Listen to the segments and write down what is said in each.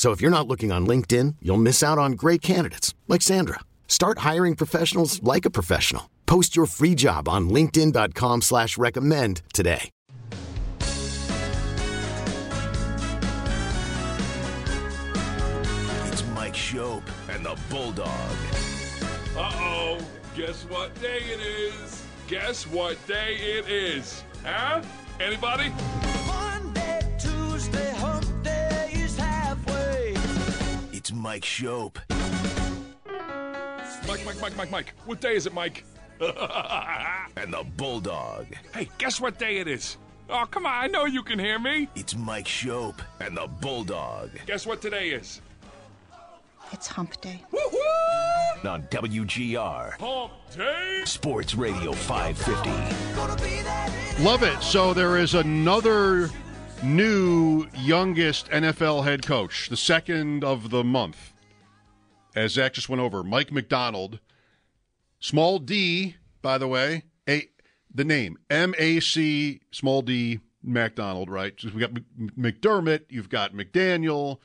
So if you're not looking on LinkedIn, you'll miss out on great candidates like Sandra. Start hiring professionals like a professional. Post your free job on LinkedIn.com slash recommend today. It's Mike Schopp and the Bulldog. Uh-oh. Guess what day it is? Guess what day it is? Huh? Anybody? Monday, Mike Schopp. Mike, Mike, Mike, Mike, Mike. What day is it, Mike? and the Bulldog. Hey, guess what day it is? Oh, come on. I know you can hear me. It's Mike Schopp and the Bulldog. Guess what today is? It's hump day. Woo-hoo! On WGR. Hump day. Sports Radio 550. Love it. So there is another new youngest NFL head coach, the second of the month. As Zach just went over, Mike Macdonald, small D, by the way, a the name M A C small D Macdonald, right? So we got McDermott, you've got McDaniel,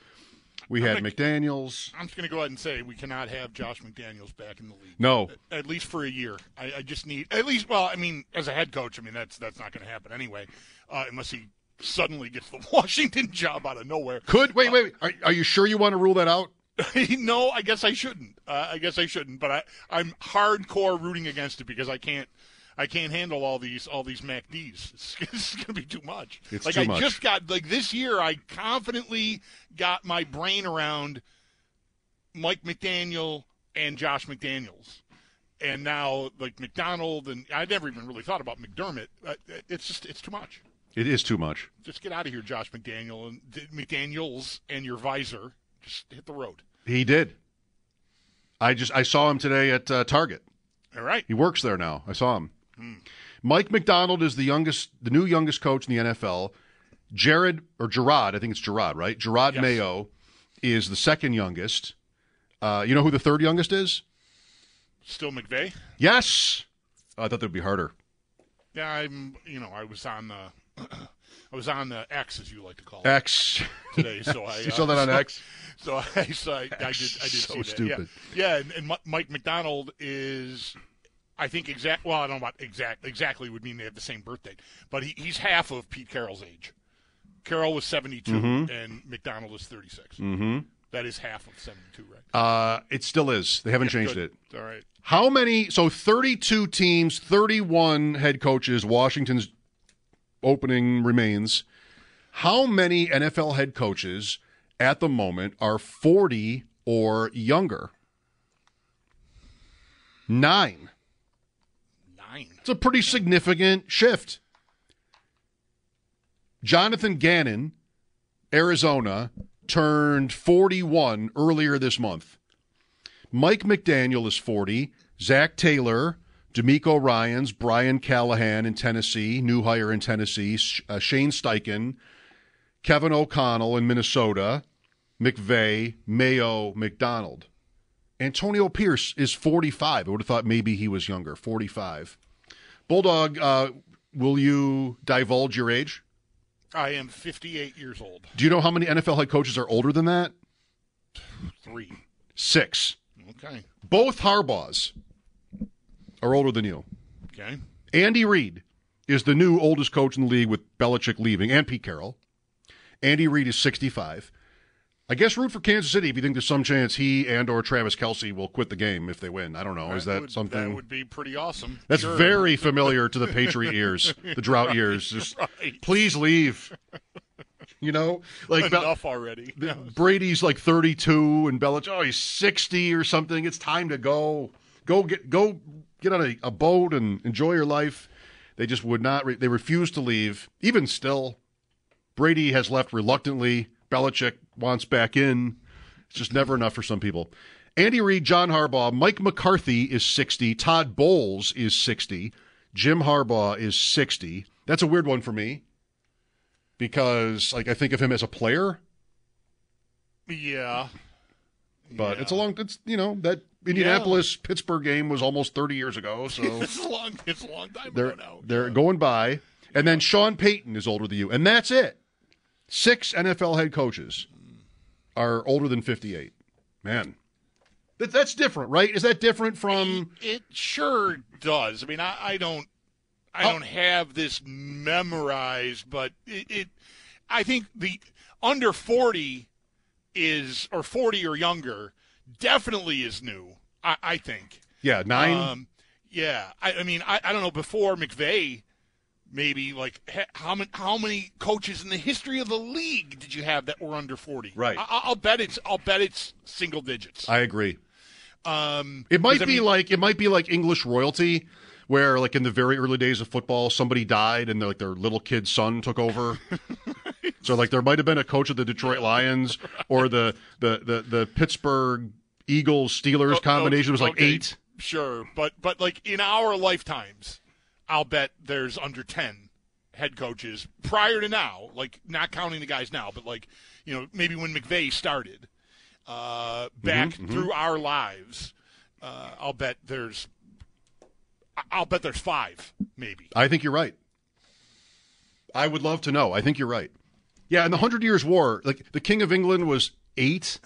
we had gonna- McDaniels. I'm just going to go ahead and say we cannot have Josh McDaniels back in the league. No. At, at least for a year. I, I just need at least. Well, I mean, as a head coach, I mean that's that's not going to happen anyway, uh, unless he suddenly gets the Washington job out of nowhere. Could wait, wait, wait. Are, are you sure you want to rule that out? no, I guess I shouldn't. Uh, I guess I shouldn't. But I, I'm hardcore rooting against it because I can't. I can't handle all these all these MacDs. It's, it's going to be too much. It's like too I much. just got like this year. I confidently got my brain around Mike McDaniel and Josh McDaniels, and now like Macdonald and I never even really thought about McDermott. Uh, It's just it's too much. It is too much. Just get out of here, Josh McDaniel and McDaniel's and your visor. Just hit the road. He did. I just I saw him today at uh, Target. All right. He works there now. I saw him. Mike Macdonald is the youngest, the new youngest coach in the NFL. Jared or Gerard, I think it's Gerard, right? Gerard Yes. Mayo is the second youngest. Uh, you know who the third youngest is? Still McVay. Yes. Oh, I thought that would be harder. Yeah, I'm. You know, I was on the, I was on the X as you like to call it X. today. So I You uh, saw that on so- X? So I, so I, I did. I did So see that. stupid. Yeah, yeah and, and Mike Macdonald is, I think exact. Well, I don't know about exact. Exactly would mean they have the same birthday, but he, he's half of Pete Carroll's age. Carroll was 72 Mhm. and Macdonald is 36. Mm-hmm. That is half of 72, right? Uh, it still is. They haven't Yeah, changed good. it. All right. How many? So 32 teams, 31 head coaches. Washington's opening remains. How many NFL head coaches at the moment are 40 or younger? Nine. Nine. It's a pretty significant shift. Jonathan Gannon, Arizona, turned 41 earlier this month. Mike McDaniel is 40. Zac Taylor, DeMeco Ryans, Brian Callahan in Tennessee, new hire in Tennessee, uh, Shane Steichen, Kevin O'Connell in Minnesota, McVay, Mayo, Macdonald. Antonio Pierce is 45. I would have thought maybe he was younger, 45. Bulldog, uh, will you divulge your age? I am 58 years old. Do you know how many NFL head coaches are older than that? Three. Six. Okay. Both Harbaughs are older than you. Okay. Andy Reid is the new oldest coach in the league with Belichick leaving and Pete Carroll. Andy Reid is 65. I guess root for Kansas City if you think there's some chance he and or Travis Kelce will quit the game if they win. I don't know. Is that would, something? That would be pretty awesome. That's Sure. very familiar to the Patriot ears, the drought years. Just Right. please leave. You know, like enough already. the- Brady's like 32 and Belichick, oh, he's 60 or something. It's time to go. Go get go get on a, a boat and enjoy your life. They just would not. Re- they refuse to leave. Even still, Brady has left reluctantly. Belichick wants back in. It's just never enough for some people. Andy Reid, John Harbaugh, Mike McCarthy is 60. Todd Bowles is 60. Jim Harbaugh is 60. That's a weird one for me because, like, I think of him as a player, Yeah. but Yeah. it's a long. It's you know that Indianapolis Pittsburgh game was almost 30 years ago, so it's a long. It's a long time they're ago now. they're going by. And then Sean Payton is older than you, and that's it. Six NFL head coaches are older than 58. Man, that, that's different, right? Is that different from? It sure does. I mean, I, I don't, I Oh. don't have this memorized, but it, it, I think the under forty is or forty or younger definitely is new. I, I think. Yeah, nine. Um, yeah, I, I mean, I, I don't know. Before McVay, maybe like how many how many coaches in the history of the league did you have that were under forty? Right. I, I'll bet it's I'll bet it's single digits. I agree. Um, It might be mean- like it might be like English royalty, where like in the very early days of football, somebody died and like their little kid's son took over. so like there might have been a coach of the Detroit Lions or the the the, the Pittsburgh Eagles Steelers Oh, combination was like okay, eight. Sure, but but like in our lifetimes, I'll bet there's under ten head coaches prior to now. Like not counting the guys now, but like you know maybe when McVay started, uh, back Mm-hmm, through our lives, uh, I'll bet there's. I'll bet there's five, maybe. I think you're right. I would love to know. I think you're right. Yeah, in the Hundred Years' War, like the King of England was eight,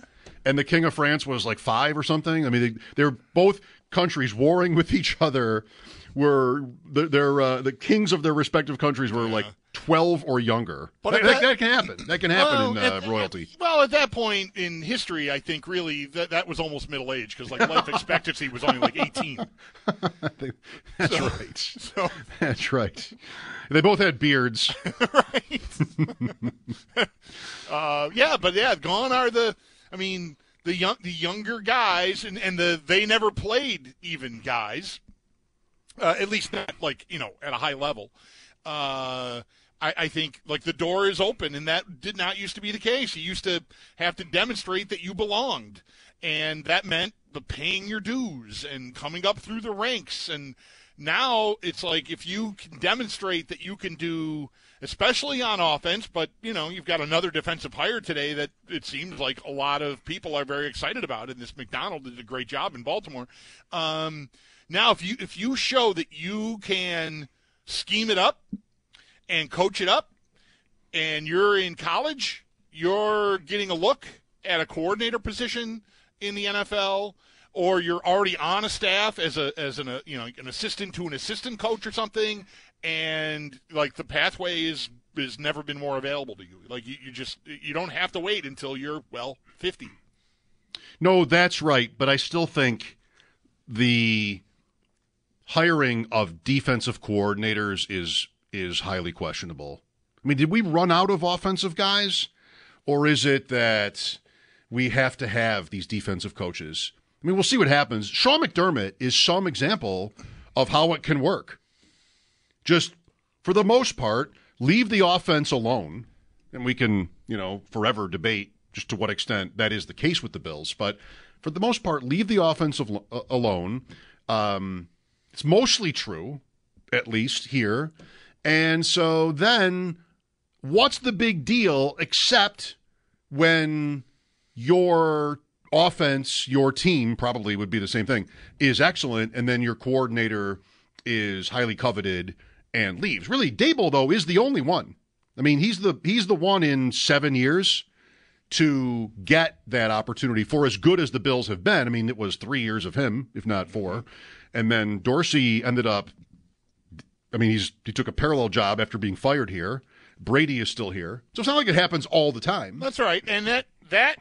and the King of France was like five or something. I mean, they, they're both countries warring with each other. Were the, their uh, the kings of their respective countries were like twelve or younger? But that, that, that- can happen. That can happen Well, in at- uh, royalty. Well, at that point in history, I think really that that was almost middle age because like life expectancy was only like eighteen. That's So- right. So That's right. They both had beards. right. uh, yeah, but yeah, gone are the. I mean, the young, the younger guys, and and the they never played even guys. Uh, at least not like you know at a high level. Uh, I, I think like the door is open, and that did not used to be the case. You used to have to demonstrate that you belonged, and that meant the paying your dues and coming up through the ranks. And now it's like if you can demonstrate that you can do, especially on offense, but you know you've got another defensive hire today that it seems like a lot of people are very excited about, and this Macdonald did a great job in Baltimore. Um, now, if you if you show that you can scheme it up and coach it up, and you're in college, you're getting a look at a coordinator position in the NFL, or you're already on a staff as a as an you know an assistant to an assistant coach or something, and like the pathway is has never been more available to you. Like you, you just you don't have to wait until you're well fifty. No, that's right. But I still think the hiring of defensive coordinators is is highly questionable. I mean, did we run out of offensive guys, or is it that we have to have these defensive coaches? I mean, we'll see what happens. Sean McDermott is some example of how it can work. Just for the most part, leave the offense alone, and we can, you know, forever debate just to what extent that is the case with the Bills. But for the most part, leave the offensive uh, alone. Um, it's mostly true, at least here. And so then, what's the big deal except when your offense, your team probably would be the same thing, is excellent, and then your coordinator is highly coveted and leaves. Really, Daboll though is the only one. I mean, he's the he's the one in seven years to get that opportunity for as good as the Bills have been. I mean, it was three years of him, if not four, and then Dorsey ended up. I mean, he's he took a parallel job after being fired here. Brady is still here, so it's not like it happens all the time. That's right, and that that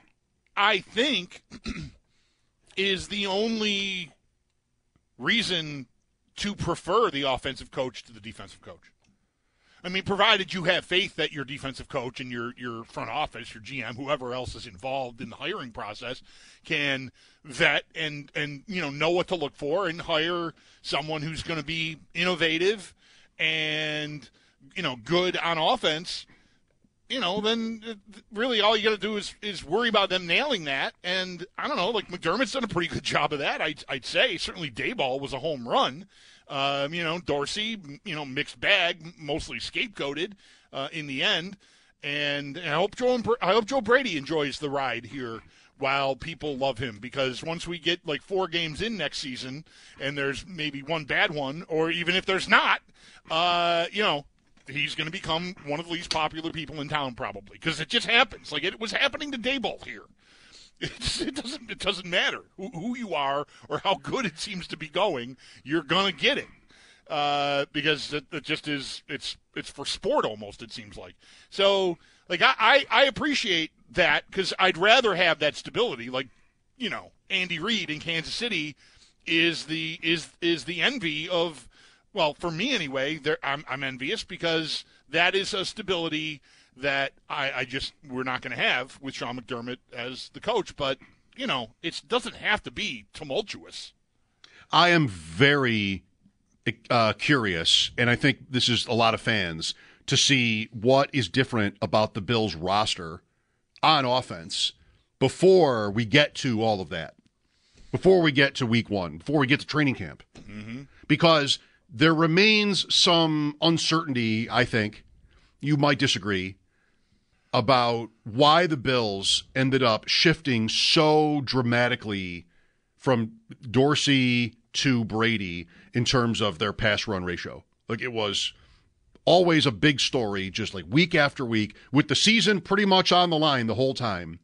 I think is the only reason to prefer the offensive coach to the defensive coach. I mean, provided you have faith that your defensive coach and your your front office, your GM, whoever else is involved in the hiring process, can vet and and you know know what to look for and hire someone who's going to be innovative and you know good on offense. You know, then really all you got to do is is worry about them nailing that. And I don't know, like McDermott's done a pretty good job of that. I'd, I'd say certainly Daboll was a home run. Um, you know, Dorsey, you know, mixed bag, mostly scapegoated uh, in the end. And I hope Joe I hope Joe Brady enjoys the ride here while people love him because once we get like four games in next season and there's maybe one bad one or even if there's not, uh, you know, he's going to become one of the least popular people in town probably because it just happens. Like it was happening to Daboll here. It's, it doesn't it doesn't matter who, who, you are or how good it seems to be going. You're gonna get it uh, because it, it, just is. It's it's for sport almost. It seems like so. Like I I, I appreciate that because I'd rather have that stability. Like you know Andy Reid in Kansas City is the is is the envy of well for me anyway. I'm I'm envious because that is a stability that I, I just we're not going to have with Sean McDermott as the coach. But you know, it doesn't have to be tumultuous. I am very uh, curious, and I think this is a lot of fans to see what is different about the Bills roster on offense before we get to all of that. Before we get to week one, before we get to training camp. Mm-hmm. Because there remains some uncertainty, I think. You might disagree about why the Bills ended up shifting so dramatically from Dorsey to Brady in terms of their pass run ratio. Like it was always a big story, just like week after week, with the season pretty much on the line the whole time.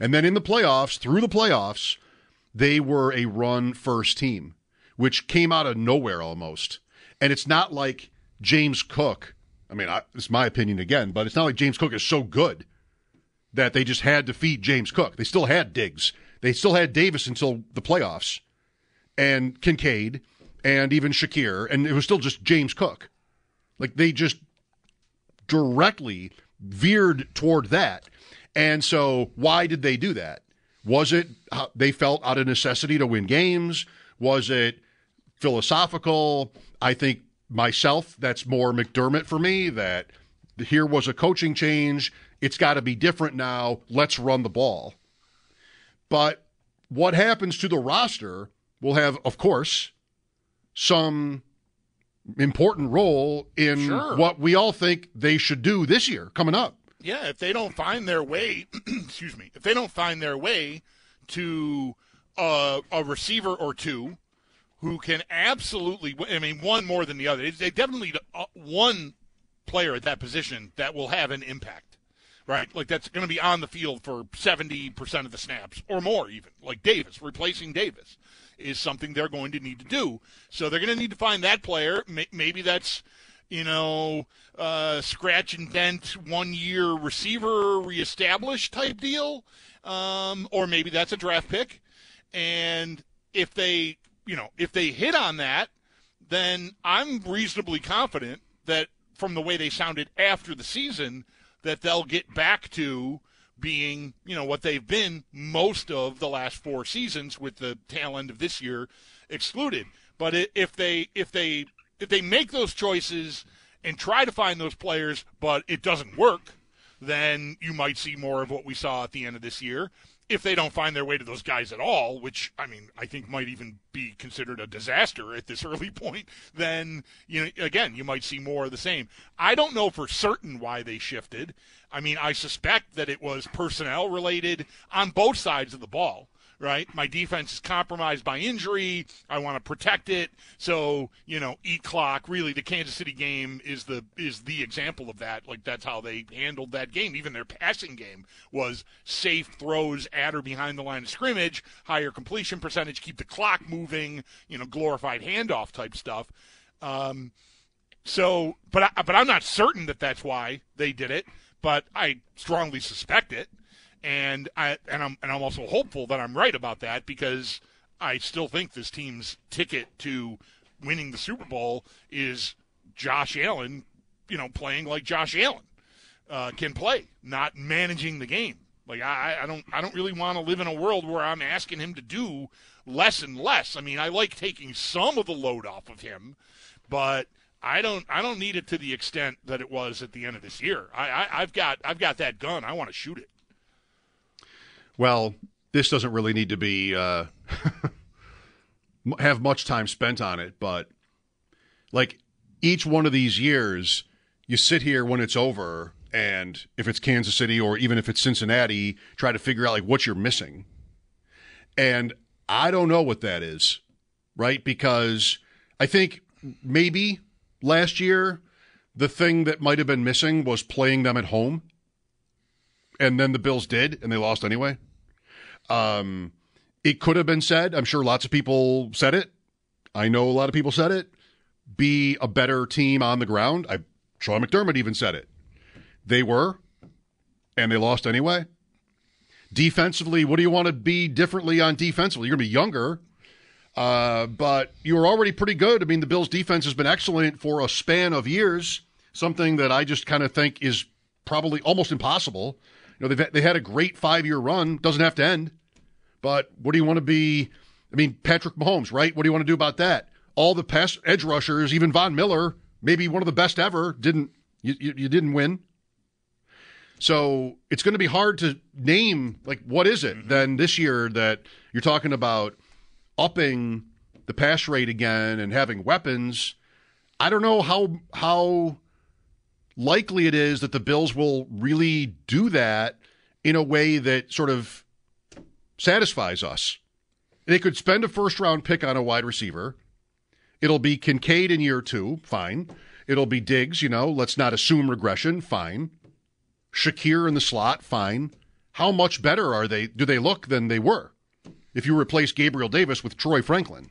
And then in the playoffs, through the playoffs, they were a run first team, which came out of nowhere almost. And it's not like James Cook I mean, I, it's my opinion again, but it's not like James Cook is so good that they just had to feed James Cook. They still had Diggs. They still had Davis until the playoffs, and Kincaid, and even Shakir, and it was still just James Cook. Like they just directly veered toward that. And so, why did they do that? Was it they felt out of necessity to win games? Was it philosophical? I think myself, that's more McDermott for me, that here was a coaching change. It's got to be different now. Let's run the ball. But what happens to the roster will have, of course, some important role in sure. what we all think they should do this year coming up. Yeah, if they don't find their way, excuse me, if they don't find their way to uh, a receiver or two who can absolutely, I mean, one more than the other. They definitely uh, one player at that position that will have an impact, right? Like that's going to be on the field for 70% of the snaps or more, even. Like Davis, replacing Davis is something they're going to need to do. So they're going to need to find that player. Maybe that's, you know, uh, scratch and dent one year receiver reestablished type deal. Um, or maybe that's a draft pick. And if they you know, if they hit on that, then I'm reasonably confident that from the way they sounded after the season, that they'll get back to being, you know, what they've been most of the last four seasons, with the tail end of this year excluded. But if they if they if they make those choices and try to find those players, but it doesn't work, then you might see more of what we saw at the end of this year if they don't find their way to those guys at all, which I mean, I think might even be considered a disaster at this early point, then you know, again, you might see more of the same. I don't know for certain why they shifted. I mean, I suspect that it was personnel related on both sides of the ball right? My defense is compromised by injury. I want to protect it. So, you know, eat clock. Really, the Kansas City game is the is the example of that. Like that's how they handled that game. Even their passing game was safe throws at or behind the line of scrimmage, higher completion percentage, keep the clock moving. You know, glorified handoff type stuff. Um, so, but I, but I'm not certain that that's why they did it. But I strongly suspect it and I and I'm and I'm also hopeful that I'm right about that because I still think this team's ticket to winning the Super Bowl is Josh Allen, you know, playing like Josh Allen uh, can play, not managing the game. Like I, I don't, I don't really want to live in a world where I'm asking him to do less and less. I mean, I like taking some of the load off of him, but I don't, I don't need it to the extent that it was at the end of this year. I, I I've got, I've got that gun. I want to shoot it. Well, this doesn't really need to be uh, have much time spent on it, but like each one of these years, you sit here when it's over, and if it's Kansas City or even if it's Cincinnati, try to figure out like what you're missing. And I don't know what that is, right? Because I think maybe last year the thing that might have been missing was playing them at home. And then the Bills did, and they lost anyway. Um, it could have been said. I'm sure lots of people said it. I know a lot of people said it. Be a better team on the ground. I Sean McDermott even said it. They were, and they lost anyway. Defensively, what do you want to be differently on defensively? You're going to be younger, uh, but you were already pretty good. I mean, the Bills' defense has been excellent for a span of years. Something that I just kind of think is probably almost impossible. You know, they've they had a great five year run. Doesn't have to end. But what do you want to be? I mean, Patrick Mahomes, right? What do you want to do about that? All the past edge rushers, even Von Miller, maybe one of the best ever, didn't you, you, you didn't win. So it's going to be hard to name like what is it mm-hmm. then this year that you're talking about upping the pass rate again and having weapons. I don't know how how likely it is that the Bills will really do that in a way that sort of satisfies us. They could spend a first round pick on a wide receiver. It'll be Kincaid in year two, fine. It'll be Diggs, you know, let's not assume regression, fine. Shakir in the slot, fine. How much better are they? Do they look than they were? If you replace Gabriel Davis with Troy Franklin,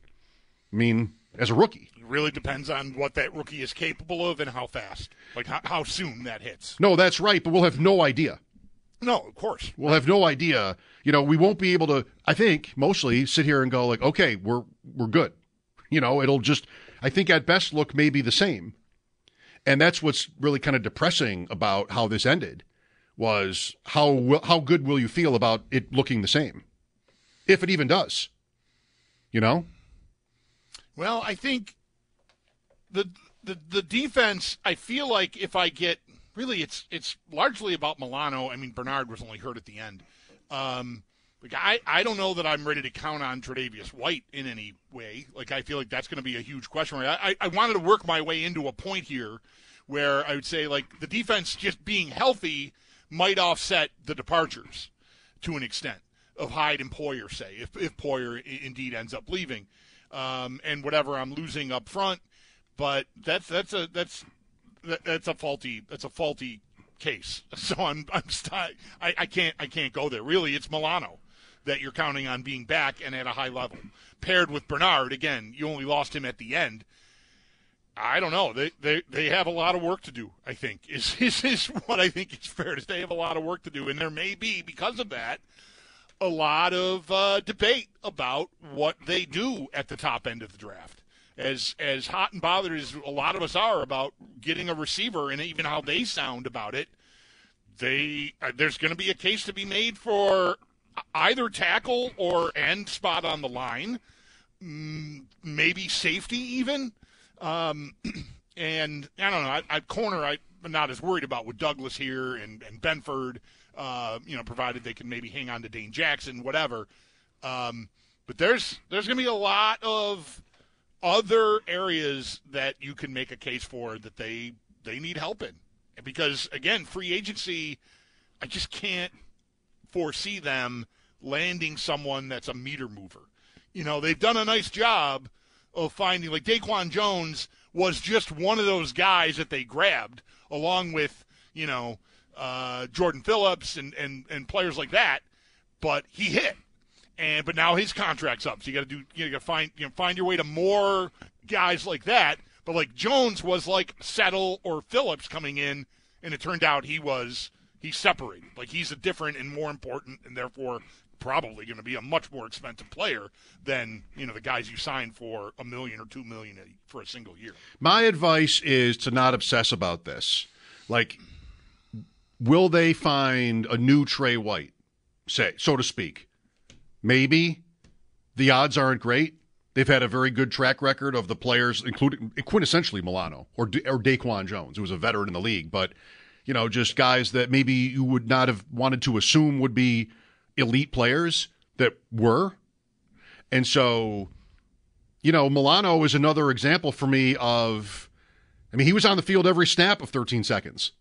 I mean, as a rookie. Really depends on what that rookie is capable of and how fast, like how, how soon that hits. No, that's right, but we'll have no idea. No, of course. We'll have no idea. You know, we won't be able to. I think mostly sit here and go like, okay, we're we're good. You know, it'll just. I think at best look maybe the same, and that's what's really kind of depressing about how this ended. Was how how good will you feel about it looking the same, if it even does. You know. Well, I think the the the defense. I feel like if I get really it's it's largely about Milano. I mean, Bernard was only hurt at the end. Um, like I, I don't know that I'm ready to count on Tre'Davious White in any way. Like I feel like that's going to be a huge question. I, I wanted to work my way into a point here where I would say like the defense just being healthy might offset the departures to an extent of Hyde and Poyer. Say if if Poyer indeed ends up leaving, um, and whatever I'm losing up front, but that's that's a that's that's a faulty that's a faulty case. So I'm I'm st- I, I can't I can't go there. Really, it's Milano that you're counting on being back and at a high level. Paired with Bernard, again, you only lost him at the end. I don't know. They they they have a lot of work to do. I think is is, is what I think is fair to say. They have a lot of work to do, and there may be because of that a lot of uh, debate about what they do at the top end of the draft as as hot and bothered as a lot of us are about getting a receiver and even how they sound about it, they uh, there's going to be a case to be made for either tackle or end spot on the line, mm, maybe safety even. Um, and I don't know. I, I corner I, am not as worried about with Douglas here and and Benford. Uh, you know, provided they can maybe hang on to Dane Jackson, whatever. Um, but there's there's going to be a lot of other areas that you can make a case for that they they need help in. Because again, free agency, I just can't foresee them landing someone that's a meter mover. You know, they've done a nice job of finding like Daquan Jones was just one of those guys that they grabbed along with, you know, uh, Jordan Phillips and, and, and players like that, but he hit and but now his contract's up, so you got to do you got to find you know find your way to more guys like that. But like Jones was like Settle or Phillips coming in, and it turned out he was he's separated. Like he's a different and more important, and therefore probably going to be a much more expensive player than you know the guys you signed for a million or two million for a single year. My advice is to not obsess about this. Like, will they find a new Tre White, say, so to speak? Maybe. The odds aren't great. They've had a very good track record of the players, including quintessentially Milano or or Daquan Jones, who was a veteran in the league, but you know, just guys that maybe you would not have wanted to assume would be elite players that were. And so, you know, Milano is another example for me of, I mean, he was on the field every snap of 13 seconds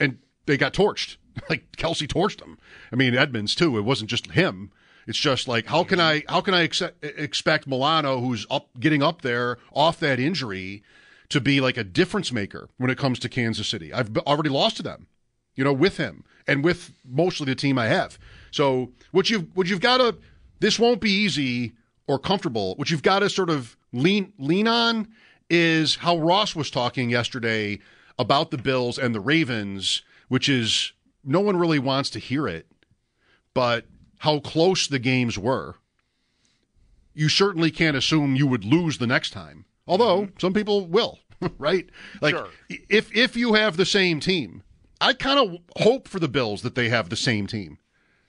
and they got torched. Like Kelce torched them. I mean, Edmonds too. It wasn't just him. It's just like how can I how can I ex- expect Milano, who's up getting up there off that injury, to be like a difference maker when it comes to Kansas City? I've already lost to them, you know, with him and with mostly the team I have. So what you've what you've got to this won't be easy or comfortable. What you've got to sort of lean lean on is how Ross was talking yesterday about the Bills and the Ravens, which is no one really wants to hear it, but how close the games were. You certainly can't assume you would lose the next time. Although mm-hmm. some people will, right? Like Sure. if if you have the same team, I kind of hope for the Bills that they have the same team.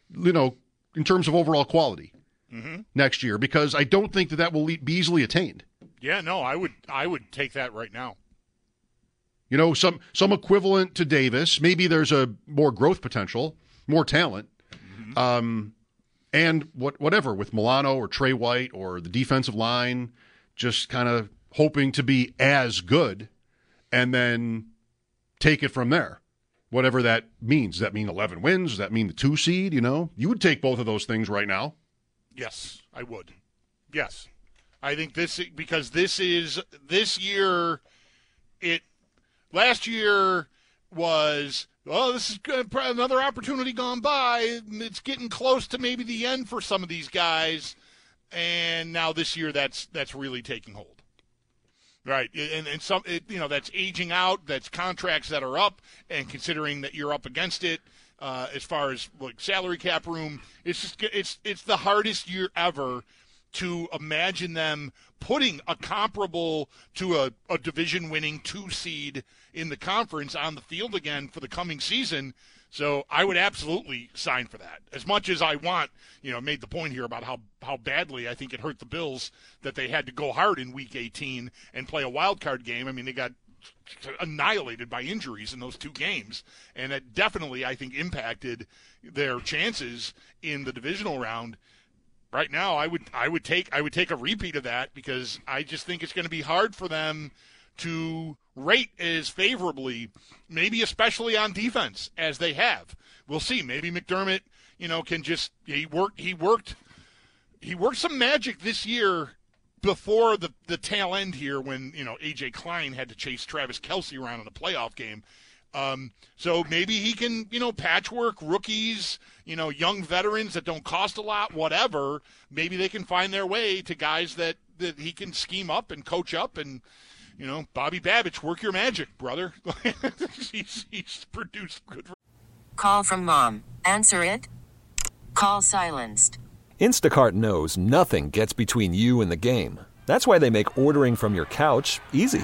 You know, in terms of overall quality mm-hmm. next year because I don't think that that will be easily attained. Yeah, no, I would I would take that right now. You know, some some equivalent to Davis. Maybe there's a more growth potential, more talent, mm-hmm. um, and what whatever with Milano or Tre White or the defensive line, just kind of hoping to be as good, and then take it from there. Whatever that means. Does that mean 11 wins? Does that mean the two seed? You know, you would take both of those things right now. Yes, I would. Yes, I think this because this is this year. It last year was oh this is another opportunity gone by. It's getting close to maybe the end for some of these guys, and now this year that's that's really taking hold. Right, and and some it, you know that's aging out. That's contracts that are up, and considering that you're up against it, uh, as far as like salary cap room, it's just it's it's the hardest year ever to imagine them putting a comparable to a, a division winning two seed in the conference on the field again for the coming season. So I would absolutely sign for that. As much as I want, you know, made the point here about how, how badly I think it hurt the Bills that they had to go hard in week 18 and play a wild card game. I mean, they got annihilated by injuries in those two games. And it definitely, I think, impacted their chances in the divisional round. Right now, I would I would take I would take a repeat of that because I just think it's going to be hard for them to rate as favorably, maybe especially on defense as they have. We'll see. Maybe McDermott, you know, can just he worked he worked he worked some magic this year before the the tail end here when you know AJ Klein had to chase Travis Kelce around in a playoff game. Um, so maybe he can you know patchwork rookies, you know young veterans that don't cost a lot, whatever. Maybe they can find their way to guys that that he can scheme up and coach up and. You know, Bobby Babich, work your magic, brother. he's, he's produced good. Call from mom. Answer it. Call silenced. Instacart knows nothing gets between you and the game. That's why they make ordering from your couch easy.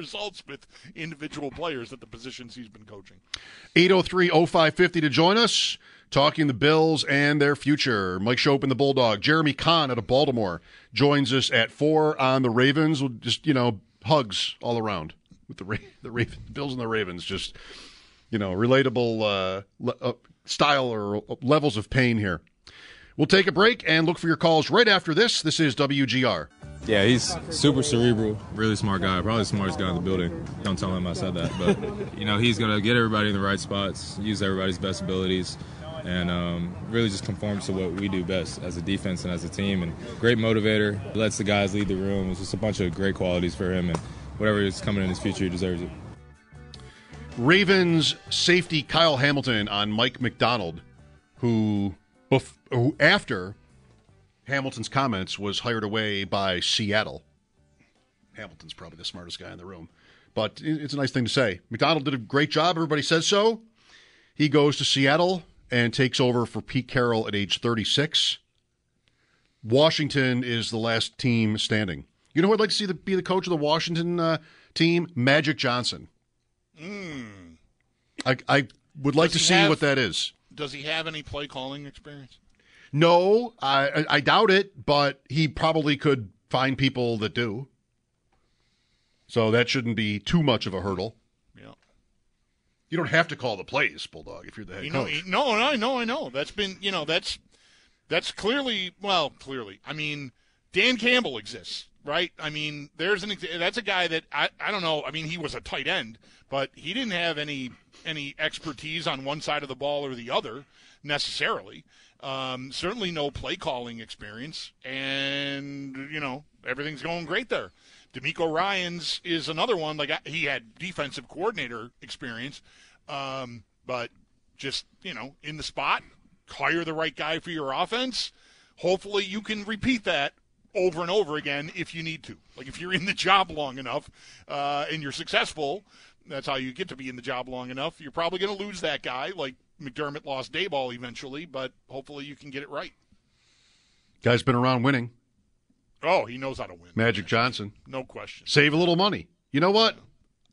Results with individual players at the positions he's been coaching. 803 0550 to join us, talking the Bills and their future. Mike Schopp and the Bulldog. Jeremy Conn out of Baltimore joins us at 4 on the Ravens. Just, you know, hugs all around with the, Ra- the, Bills and the Ravens. Just, you know, relatable uh, le- uh, style or levels of pain here. We'll take a break and look for your calls right after this. This is WGR. Yeah, he's super cerebral, really smart guy, probably the smartest guy in the building. Don't tell him I said that, but you know he's gonna get everybody in the right spots, use everybody's best abilities, and um, really just conforms to what we do best as a defense and as a team. And great motivator, lets the guys lead the room. It's just a bunch of great qualities for him, and whatever is coming in his future, he deserves it. Ravens safety Kyle Hamilton on Mike Macdonald, who, bef- who after Hamilton's comments was hired away by Seattle. Hamilton's probably the smartest guy in the room, but it's a nice thing to say. Macdonald did a great job. Everybody says so. He goes to Seattle and takes over for Pete Carroll at age 36. Washington is the last team standing. You know who I'd like to see the, be the coach of the Washington uh, team? Magic Johnson. Mm. I, I would like Does to see have- what that is. Does he have any play calling experience? No, I, I- doubt it, but he probably could find people that do. So that shouldn't be too much of a hurdle. Yeah. You don't have to call the plays, Bulldog, if you're the head You know, coach. no, no, I know, I know. That's been, you know, that's that's clearly, well, clearly. I mean, Dan Campbell exists, right? I mean, there's an that's a guy that I, I don't know. I mean, he was a tight end, but he didn't have any any expertise on one side of the ball or the other necessarily. Um, certainly no play calling experience, and you know everything's going great there. DeMeco Ryan's is another one. Like he had defensive coordinator experience, um, but just you know in the spot, hire the right guy for your offense. Hopefully, you can repeat that over and over again if you need to. Like if you're in the job long enough uh, and you're successful, that's how you get to be in the job long enough. You're probably going to lose that guy, like McDermott lost Daboll eventually, but hopefully you can get it right. Guy's been around winning. Oh, he knows how to win. Magic Johnson. No question. Save a little money. You know what?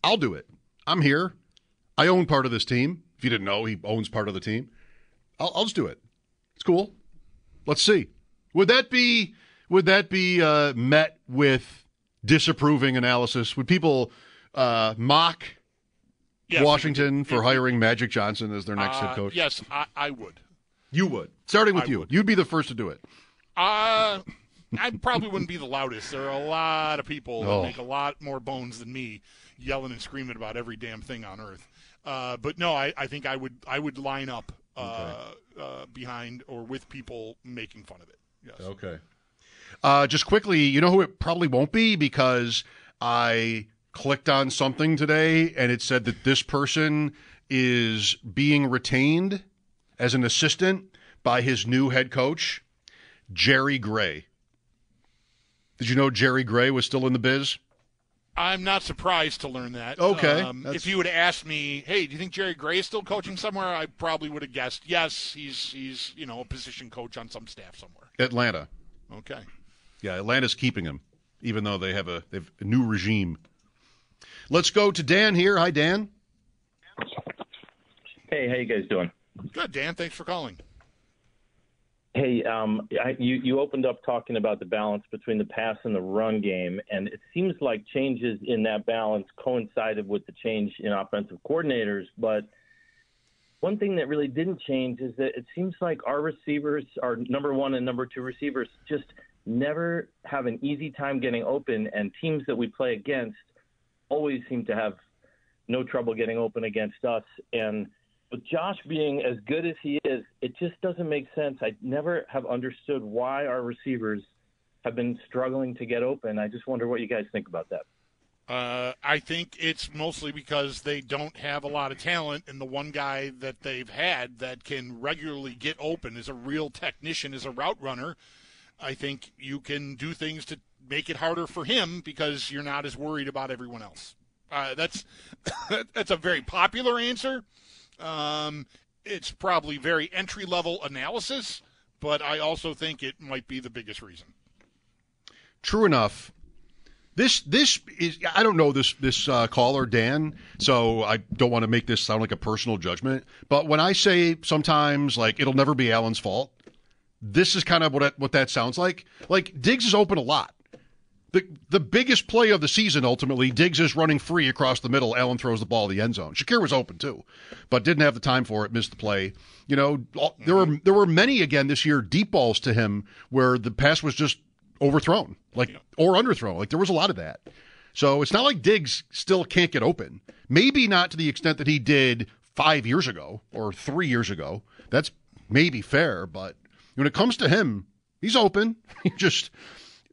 I'll do it. I'm here. I own part of this team. If you didn't know, he owns part of the team. I'll, I'll just do it. It's cool. Let's see. Would that be would that be uh, met with disapproving analysis? Would people uh, mock Yes, Washington for hiring Magic Johnson as their next Uh, head coach? Yes, I, I would. You would. Starting with I you. would. You'd be the first to do it. Uh, I probably wouldn't be the loudest. There are a lot of people Oh. that make a lot more bones than me, yelling and screaming about every damn thing on earth. Uh, but no, I, I think I would I would line up uh, uh, behind or with people making fun of it. Yes. Okay. Uh, just quickly, you know who it probably won't be because I clicked on something today and it said that this person is being retained as an assistant by his new head coach, Jerry Gray. Did you know Jerry Gray was still in the biz? I'm not surprised to learn that. Okay, Um, if you would have asked me, hey, do you think Jerry Gray is still coaching somewhere? I probably would have guessed yes. He's he's you know a position coach on some staff somewhere. Atlanta. Okay. Yeah, Atlanta's keeping him, even though they have a they have a new regime. Let's go to Dan here. Hi, Dan. Hey, how you guys doing? Good, Dan. Thanks for calling. Hey, um, I, you you opened up talking about the balance between the pass and the run game, and it seems like changes in that balance coincided with the change in offensive coordinators. But one thing that really didn't change is that it seems like our receivers, our number one and number two receivers, just never have an easy time getting open, and teams that we play against always seem to have no trouble getting open against us. And with Josh being as good as he is, it just doesn't make sense. I never have understood why our receivers have been struggling to get open. I just wonder what you guys think about that. Uh, I think it's mostly because they don't have a lot of talent, and the one guy that they've had that can regularly get open is a real technician, is a route runner. I think you can do things to make it harder for him because you're not as worried about everyone else. Uh, that's that's a very popular answer. Um, it's probably very entry level analysis, but I also think it might be the biggest reason. True enough. This this is I don't know this this uh, caller Dan, so I don't want to make this sound like a personal judgment. But when I say sometimes like it'll never be Allen's fault, this is kind of what what that sounds like. Like Diggs is open a lot. The the biggest play of the season ultimately, Diggs is running free across the middle. Allen throws the ball to the end zone. Shakir was open too, but didn't have the time for it. Missed the play. You know, there were there were many again this year deep balls to him where the pass was just overthrown, like or underthrown. Like there was a lot of that. So it's not like Diggs still can't get open. Maybe not to the extent that he did five years ago or three years ago. That's maybe fair, but when it comes to him, he's open. He just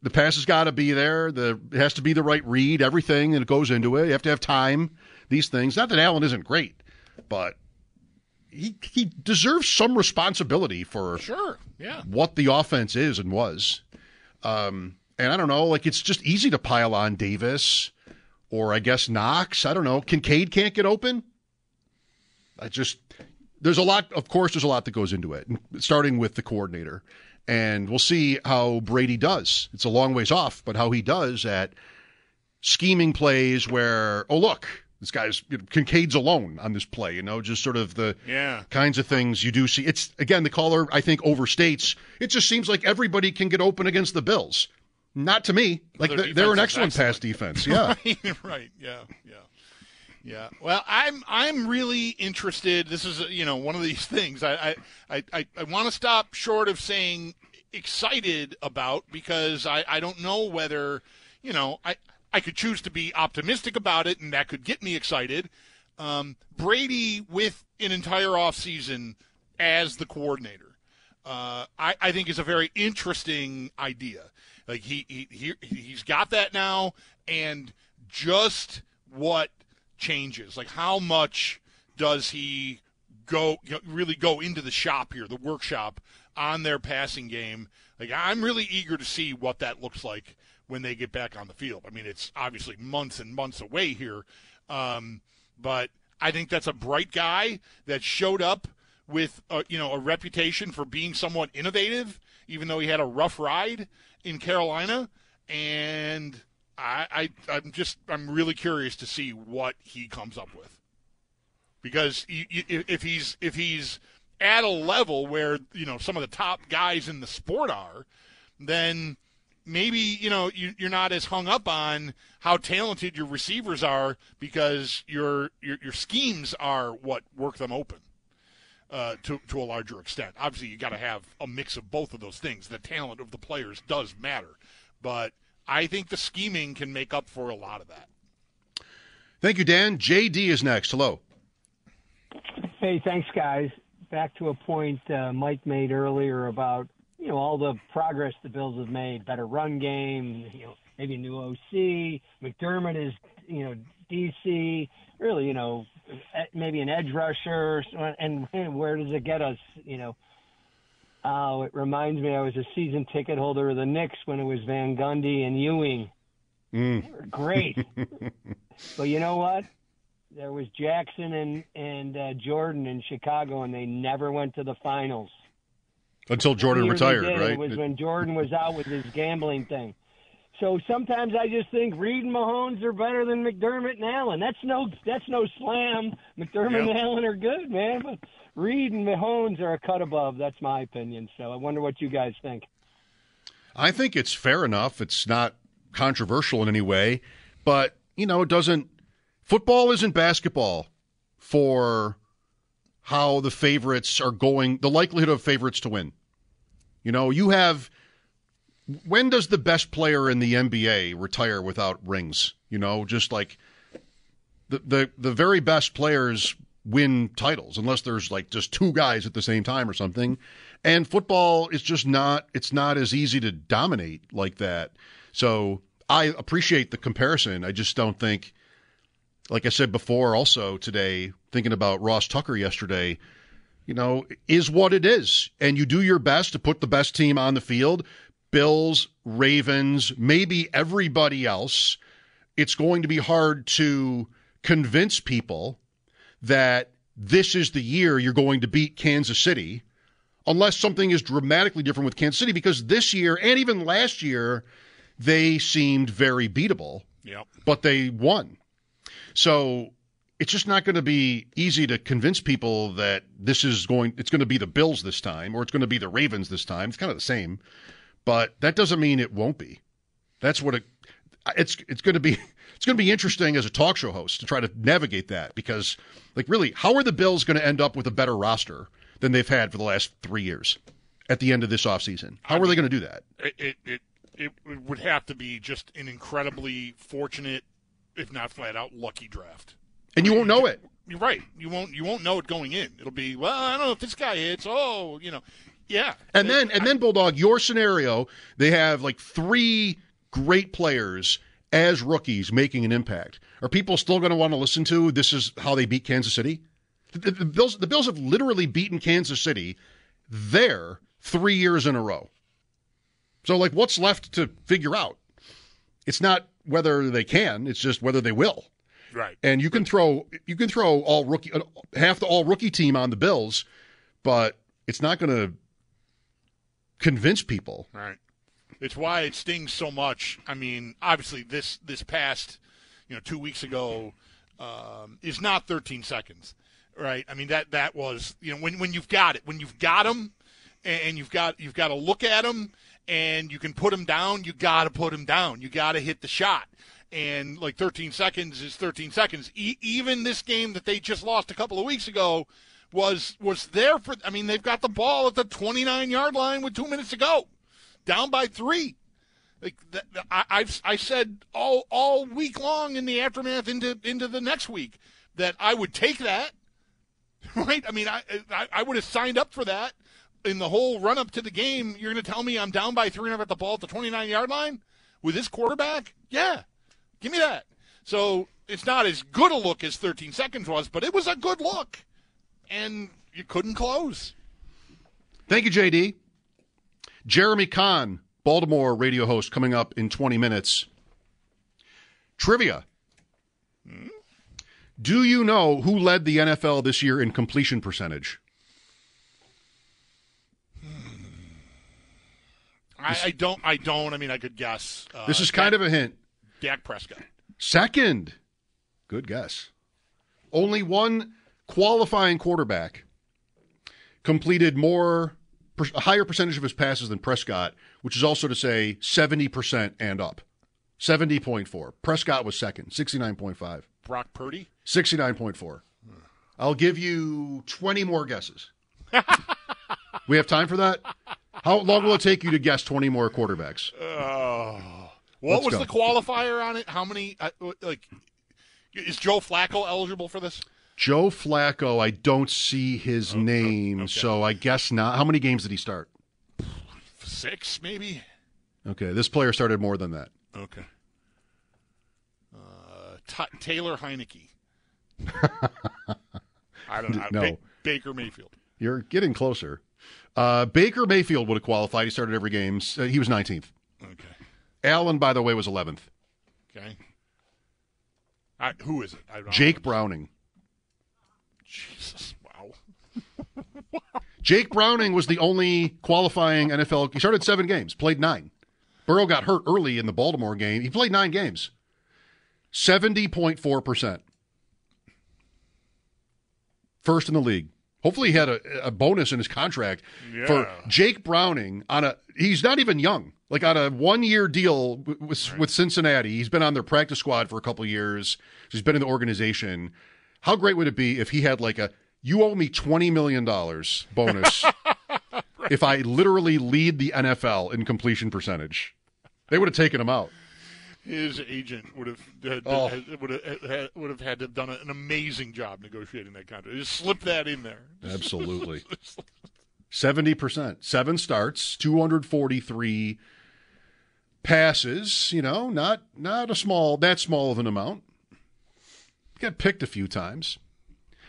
the pass has got to be there. The it has to be the right read. Everything that goes into it. You have to have time. These things. Not that Allen isn't great, but he he deserves some responsibility for Sure, yeah. what the offense is and was. Um, and I don't know, like it's just easy to pile on Davis or I guess Knox. I don't know. Kincaid can't get open. I just there's a lot. Of course, there's a lot that goes into it, starting with the coordinator, and we'll see how Brady does. It's a long ways off, but how he does at scheming plays where oh look. This guy's you know, Kincaid's alone on this play, you know, just sort of the Yeah. kinds of things you do see. It's again the caller I think overstates. It just seems like everybody can get open against the Bills. Not to me. Like Their they're, they're an is excellent pass defense. Yeah. right. Yeah, yeah, yeah. Well, I'm I'm really interested. This is you know one of these things I I I, I want to stop short of saying excited about because I I don't know whether you know I I could choose to be optimistic about it and that could get me excited. Um, Brady with an entire offseason as the coordinator, uh, I, I think is a very interesting idea. Like he, he he he's got that now, and just what changes? Like how much does he go really go into the shop here, the workshop on their passing game? Like I'm really eager to see what that looks like when they get back on the field. I mean, it's obviously months and months away here, um, but I think that's a bright guy that showed up with a, you know a reputation for being somewhat innovative, even though he had a rough ride in Carolina, and I, I I'm just I'm really curious to see what he comes up with because if he's if he's at a level where you know some of the top guys in the sport are, then maybe you know you, you're not as hung up on how talented your receivers are because your your, your schemes are what work them open uh, to to a larger extent. Obviously, you got to have a mix of both of those things. The talent of the players does matter, but I think the scheming can make up for a lot of that. Thank you, Dan. JD is next. Hello. Hey, thanks, guys. Back to a point uh, Mike made earlier about you know all the progress the Bills have made, better run game, you know maybe a new OC. McDermott is you know DC, really you know maybe an edge rusher, and where does it get us? You know, oh, it reminds me I was a season ticket holder of the Knicks when it was Van Gundy and Ewing. Mm. They were great. but you know what? There was Jackson and and uh, Jordan in Chicago, and they never went to the finals. Until Jordan The year they retired, did, right? It was when Jordan was out with his gambling thing. So sometimes I just think Reid and Mahomes are better than McDermott and Allen. That's no that's no slam. McDermott Yep. and Allen are good, man, but Reid and Mahomes are a cut above. That's my opinion. So I wonder what you guys think. I think it's fair enough. It's not controversial in any way, but you know, it doesn't. Football isn't basketball for how the favorites are going. The likelihood of favorites to win. You know, you have. When does the best player in the NBA retire without rings? You know, just like the the the very best players win titles unless there's like just two guys at the same time or something. And football is just not it's not as easy to dominate like that. So I appreciate the comparison. I just don't think like I said before also today thinking about Ross Tucker yesterday, you know, is what it is. And you do your best to put the best team on the field. Bills, Ravens, maybe everybody else, it's going to be hard to convince people that this is the year you're going to beat Kansas City unless something is dramatically different with Kansas City because this year and even last year they seemed very beatable. Yep. But they won. So it's just not going to be easy to convince people that this is going it's going to be the Bills this time or it's going to be the Ravens this time. It's kind of the same. But that doesn't mean it won't be. That's what it it's it's going to be it's going to be interesting as a talk show host to try to navigate that because like really how are the Bills going to end up with a better roster than they've had for the last 3 years at the end of this offseason? How are they going to do that? It, it it it would have to be just an incredibly fortunate, if not flat out lucky draft. And you won't know it. You're right. You won't you won't know it going in. It'll be well. I don't know if this guy hits. Oh, you know, yeah. And then and then Bulldog, your scenario, they have like three great players as rookies making an impact. Are people still going to want to listen to this is how they beat Kansas City? The, the Bills the Bills have literally beaten Kansas City there 3 years in a row. So like what's left to figure out? It's not whether they can, it's just whether they will. Right. And you can throw you can throw all rookie uh, half the all rookie team on the Bills, but it's not going to convince people. Right. It's why it stings so much. I mean, obviously this this past, you know, two weeks ago, um, is not 13 seconds, right? I mean that that was you know when when you've got it when you've got them, and you've got you've got to look at them and you can put them down. You got to put them down. You got to hit the shot. And like 13 seconds is 13 seconds. E- even this game that they just lost a couple of weeks ago was was there for. I mean, they've got the ball at the 29 yard line with two minutes to go, down by three. Like th- th- I, I've I said all all week long in the aftermath into into the next week that I would take that. Right? I mean, I I, I would have signed up for that in the whole run up to the game. You're going to tell me I'm down by three and I've got the ball at the 29 yard line with this quarterback? Yeah, give me that. So it's not as good a look as 13 seconds was, but it was a good look, and you couldn't close. Thank you, JD. Jeremy Conn, Baltimore radio host, coming up in 20 minutes. Trivia. Do you know who led the NFL this year in completion percentage? I, I don't. I don't. I mean, I could guess. Uh, This is kind of a hint. Dak Prescott. Second. Good guess. Only one qualifying quarterback completed more, a higher percentage of his passes than Prescott, which is also to say 70% and up. 70.4. Prescott was second, 69.5. Brock Purdy. 69.4. I'll give you 20 more guesses. we have time for that? How long will it take you to guess 20 more quarterbacks? Oh. What Let's was go. the qualifier on it? How many? Uh, like, is Joe Flacco eligible for this? Joe Flacco, I don't see his name, so I guess not. How many games did he start? Six, maybe. Okay, this player started more than that. Okay. Uh, T- Taylor Heinicke. I don't know. No. Ba- Baker Mayfield. You're getting closer. Uh, Baker Mayfield would have qualified. He started every game. Uh, he was 19th. Okay. Allen, by the way, was 11th. Okay. I, who is it? I don't Jake Browning. Jesus. Wow. Jake Browning was the only qualifying NFL. He started seven games, played nine. Burrow got hurt early in the Baltimore game. He played nine games. 70.4%. First in the league. Hopefully, he had a, a bonus in his contract for Jake Browning on a. He's not even young. Like on a one-year deal with, with, with Cincinnati. He's been on their practice squad for a couple years. He's been in the organization. How great would it be if he had like a you owe me twenty million dollars bonus if I literally lead the NFL in completion percentage? They would have taken him out. His agent would have had, Oh. would have would have had to have done an amazing job negotiating that contract. Just slip that in there. Absolutely. Seventy percent, seven starts, two hundred forty-three passes. You know, not not a small that small of an amount. Got picked a few times.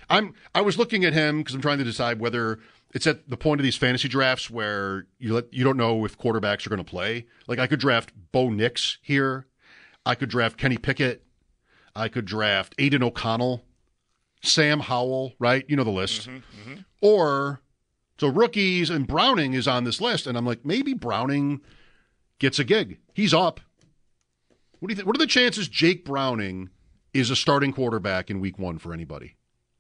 I'm I was looking at him because I'm trying to decide whether it's at the point of these fantasy drafts where you let you don't know if quarterbacks are going to play. Like I could draft Bo Nix here, I could draft Kenny Pickett, I could draft Aidan O'Connell, Sam Howell, right? You know the list. Mm-hmm, mm-hmm. Or so rookies and Browning is on this list, and I'm like maybe Browning gets a gig. He's up. What do you think? What are the chances Jake Browning is a starting quarterback in Week One for anybody?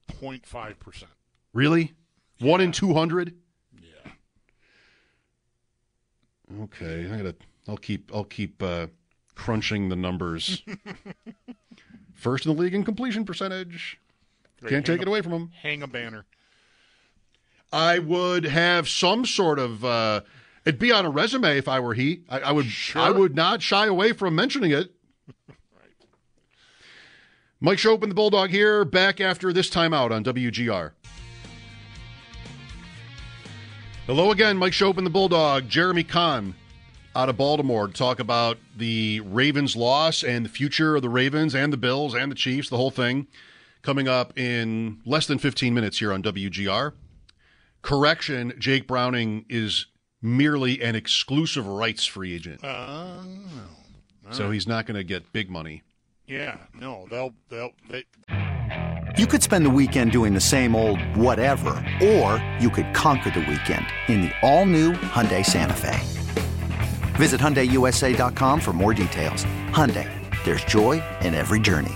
0.5 percent. Really? One in two hundred? Yeah. Okay, I gotta. I'll keep. I'll keep uh, crunching the numbers. First in the league in completion percentage. Can't take it away from him. Hang a banner. I would have some sort of. Uh, it'd be on a resume if I were he. I, I would. I would not shy away from mentioning it. Mike Schopp and the Bulldog here, back after this timeout on WGR. Hello again, Mike Schopp and the Bulldog. Jeremy Conn out of Baltimore to talk about the Ravens loss and the future of the Ravens and the Bills and the Chiefs, the whole thing, coming up in less than 15 minutes here on WGR. Correction, Jake Browning is merely an exclusive rights free agent. Uh, So he's not going to get big money. Yeah, no, they'll they'll they, You could spend the weekend doing the same old whatever, or you could conquer the weekend in the all-new Hyundai Santa Fe. Visit HyundaiUSA.com for more details. Hyundai, there's joy in every journey.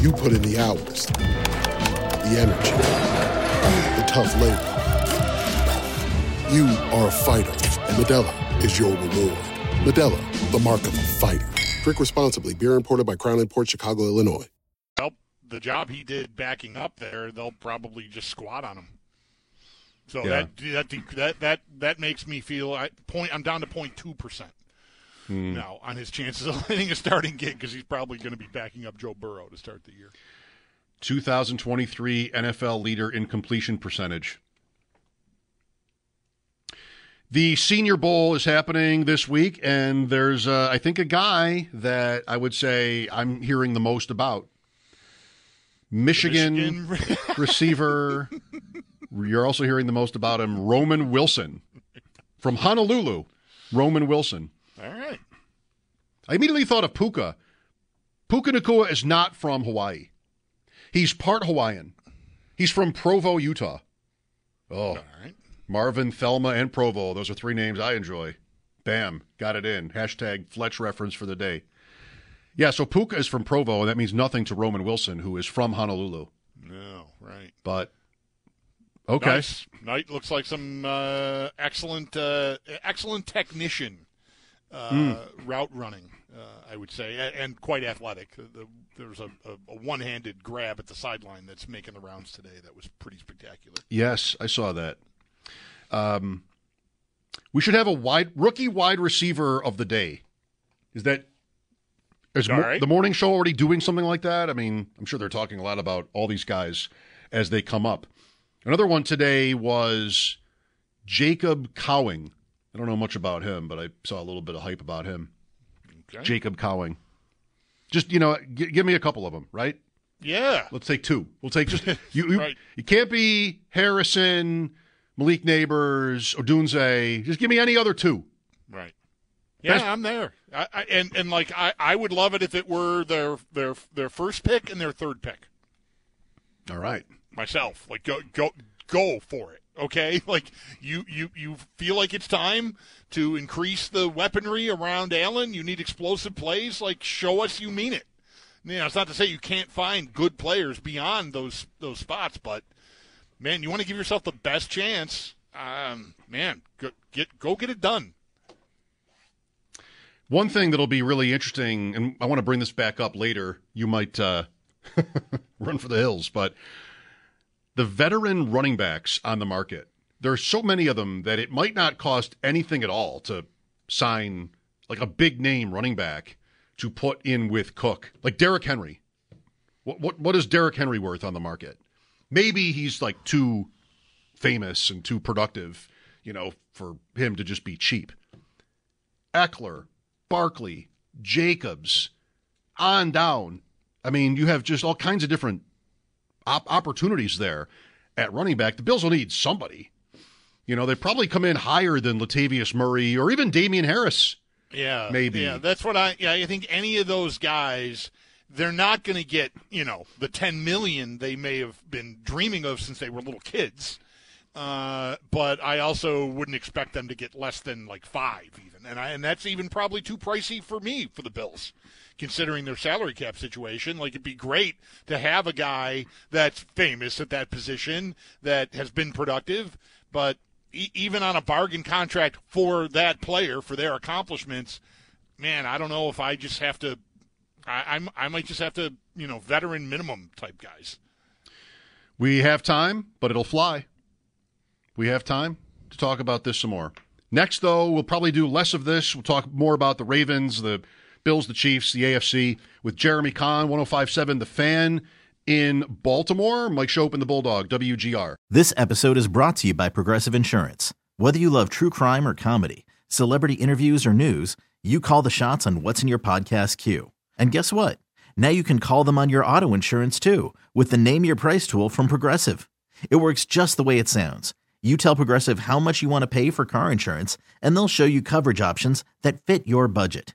You put in the hours, the energy, the tough labor. You are a fighter, and Modelo is your reward. Modelo, the mark of a fighter. Drink responsibly. Beer imported by Crown Port Chicago, Illinois. well, the job he did backing up there, they'll probably just squat on him. So Yeah. that, that that that that makes me feel I point. I'm down to two percent Hmm. now on his chances of landing a starting gig because he's probably going to be backing up Joe Burrow to start the year. 2023 NFL leader in completion percentage. The Senior Bowl is happening this week, and there's, uh, I think, a guy that I would say I'm hearing the most about. Michigan, Michigan. receiver. You're also hearing the most about him, Roman Wilson from Honolulu. Roman Wilson. All right. I immediately thought of Puka. Puka Nacua is not from Hawaii. He's part Hawaiian. He's from Provo, Utah. Oh, Marvin, Thelma, and Provo. Those are three names I enjoy. Bam, got it in. Hashtag Fletch reference for the day. Yeah, so Puka is from Provo, and that means nothing to Roman Wilson, who is from Honolulu. No, right. But okay, Nice. Knight looks like some uh, excellent, uh, excellent technician uh, Mm. route running. Uh, I would say, and quite athletic. The, there was a, a, a one-handed grab at the sideline that's making the rounds today. That was pretty spectacular. Yes, I saw that. Um, we should have a wide rookie wide receiver of the day. Is that is mo- right. the morning show already doing something like that? I mean, I'm sure they're talking a lot about all these guys as they come up. Another one today was Jacob Cowing. I don't know much about him, but I saw a little bit of hype about him. Okay. Jacob Cowing. Just you know, g- give me a couple of them, right? Yeah. Let's take two. We'll take just you. You, Right. you can't be Harrison, Malik Nabers, Odunze. Just give me any other two. Right. Yeah, Best- I'm there. I, I, and and like I, I would love it if it were their their their first pick and their third pick. All right. Myself, like go go go for it. Okay, like you you you feel like it's time to increase the weaponry around Allen. You need explosive plays. Like show us you mean it. You know, it's not to say you can't find good players beyond those those spots, but man, you want to give yourself the best chance. Um, man, go, get go get it done. One thing that'll be really interesting, and I want to bring this back up later. You might uh, run for the hills, but the veteran running backs on the market. There are so many of them that it might not cost anything at all to sign like a big name running back to put in with Cook, like Derrick Henry. What what what is Derrick Henry worth on the market? Maybe he's like too famous and too productive, you know, for him to just be cheap. Ekeler, Barkley, Jacobs, on down. I mean, you have just all kinds of different op- opportunities there at running back. The Bills will need somebody. You know, they probably come in higher than Latavius Murray or even Damien Harris. Yeah, maybe. Yeah, that's what I. Yeah, I think any of those guys, they're not going to get you know the ten million they may have been dreaming of since they were little kids. Uh, but I also wouldn't expect them to get less than like five, even, and I, and that's even probably too pricey for me for the Bills, considering their salary cap situation. Like it'd be great to have a guy that's famous at that position that has been productive, but e- even on a bargain contract for that player for their accomplishments, man, I don't know if I just have to. I, I'm I might just have to you know veteran minimum type guys. We have time, but it'll fly. We have time to talk about this some more. Next, though, we'll probably do less of this. We'll talk more about the Ravens, the Bills, the Chiefs, the AFC with Jeremy Conn, 1057 The Fan in Baltimore. Mike Schopp and the Bulldog, WGR. This episode is brought to you by Progressive Insurance. Whether you love true crime or comedy, celebrity interviews or news, you call the shots on what's in your podcast queue. And guess what? Now you can call them on your auto insurance too with the Name Your Price tool from Progressive. It works just the way it sounds. You tell Progressive how much you want to pay for car insurance, and they'll show you coverage options that fit your budget.